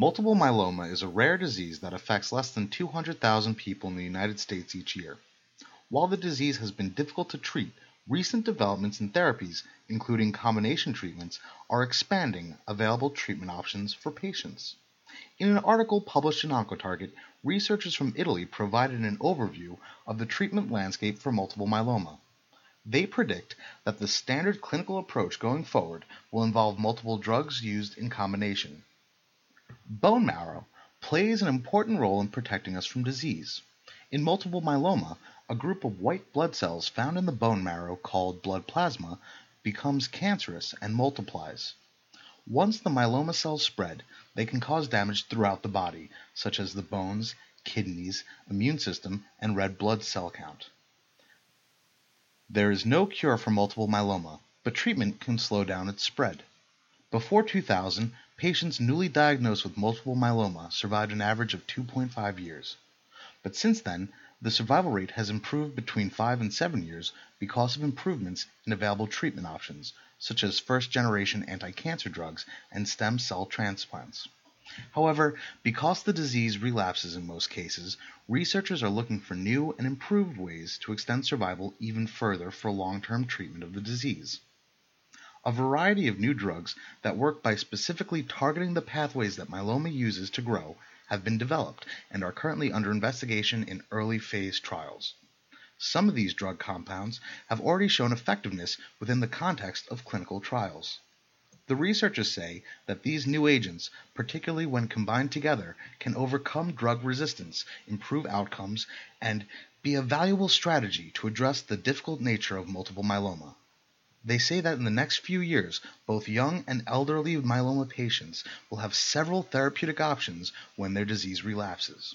Multiple myeloma is a rare disease that affects less than 200,000 people in the United States each year. While the disease has been difficult to treat, recent developments in therapies, including combination treatments, are expanding available treatment options for patients. In an article published in Oncotarget, researchers from Italy provided an overview of the treatment landscape for multiple myeloma. They predict that the standard clinical approach going forward will involve multiple drugs used in combination. Bone marrow plays an important role in protecting us from disease. In multiple myeloma, a group of white blood cells found in the bone marrow called blood plasma becomes cancerous and multiplies. Once the myeloma cells spread, they can cause damage throughout the body, such as the bones, kidneys, immune system, and red blood cell count. There is no cure for multiple myeloma, but treatment can slow down its spread. Before 2000, patients newly diagnosed with multiple myeloma survived an average of 2.5 years. But since then, the survival rate has improved between 5 and 7 years because of improvements in available treatment options, such as first generation anti cancer drugs and stem cell transplants. However, because the disease relapses in most cases, researchers are looking for new and improved ways to extend survival even further for long term treatment of the disease. A variety of new drugs that work by specifically targeting the pathways that myeloma uses to grow have been developed and are currently under investigation in early phase trials. Some of these drug compounds have already shown effectiveness within the context of clinical trials. The researchers say that these new agents, particularly when combined together, can overcome drug resistance, improve outcomes, and be a valuable strategy to address the difficult nature of multiple myeloma. They say that in the next few years, both young and elderly myeloma patients will have several therapeutic options when their disease relapses.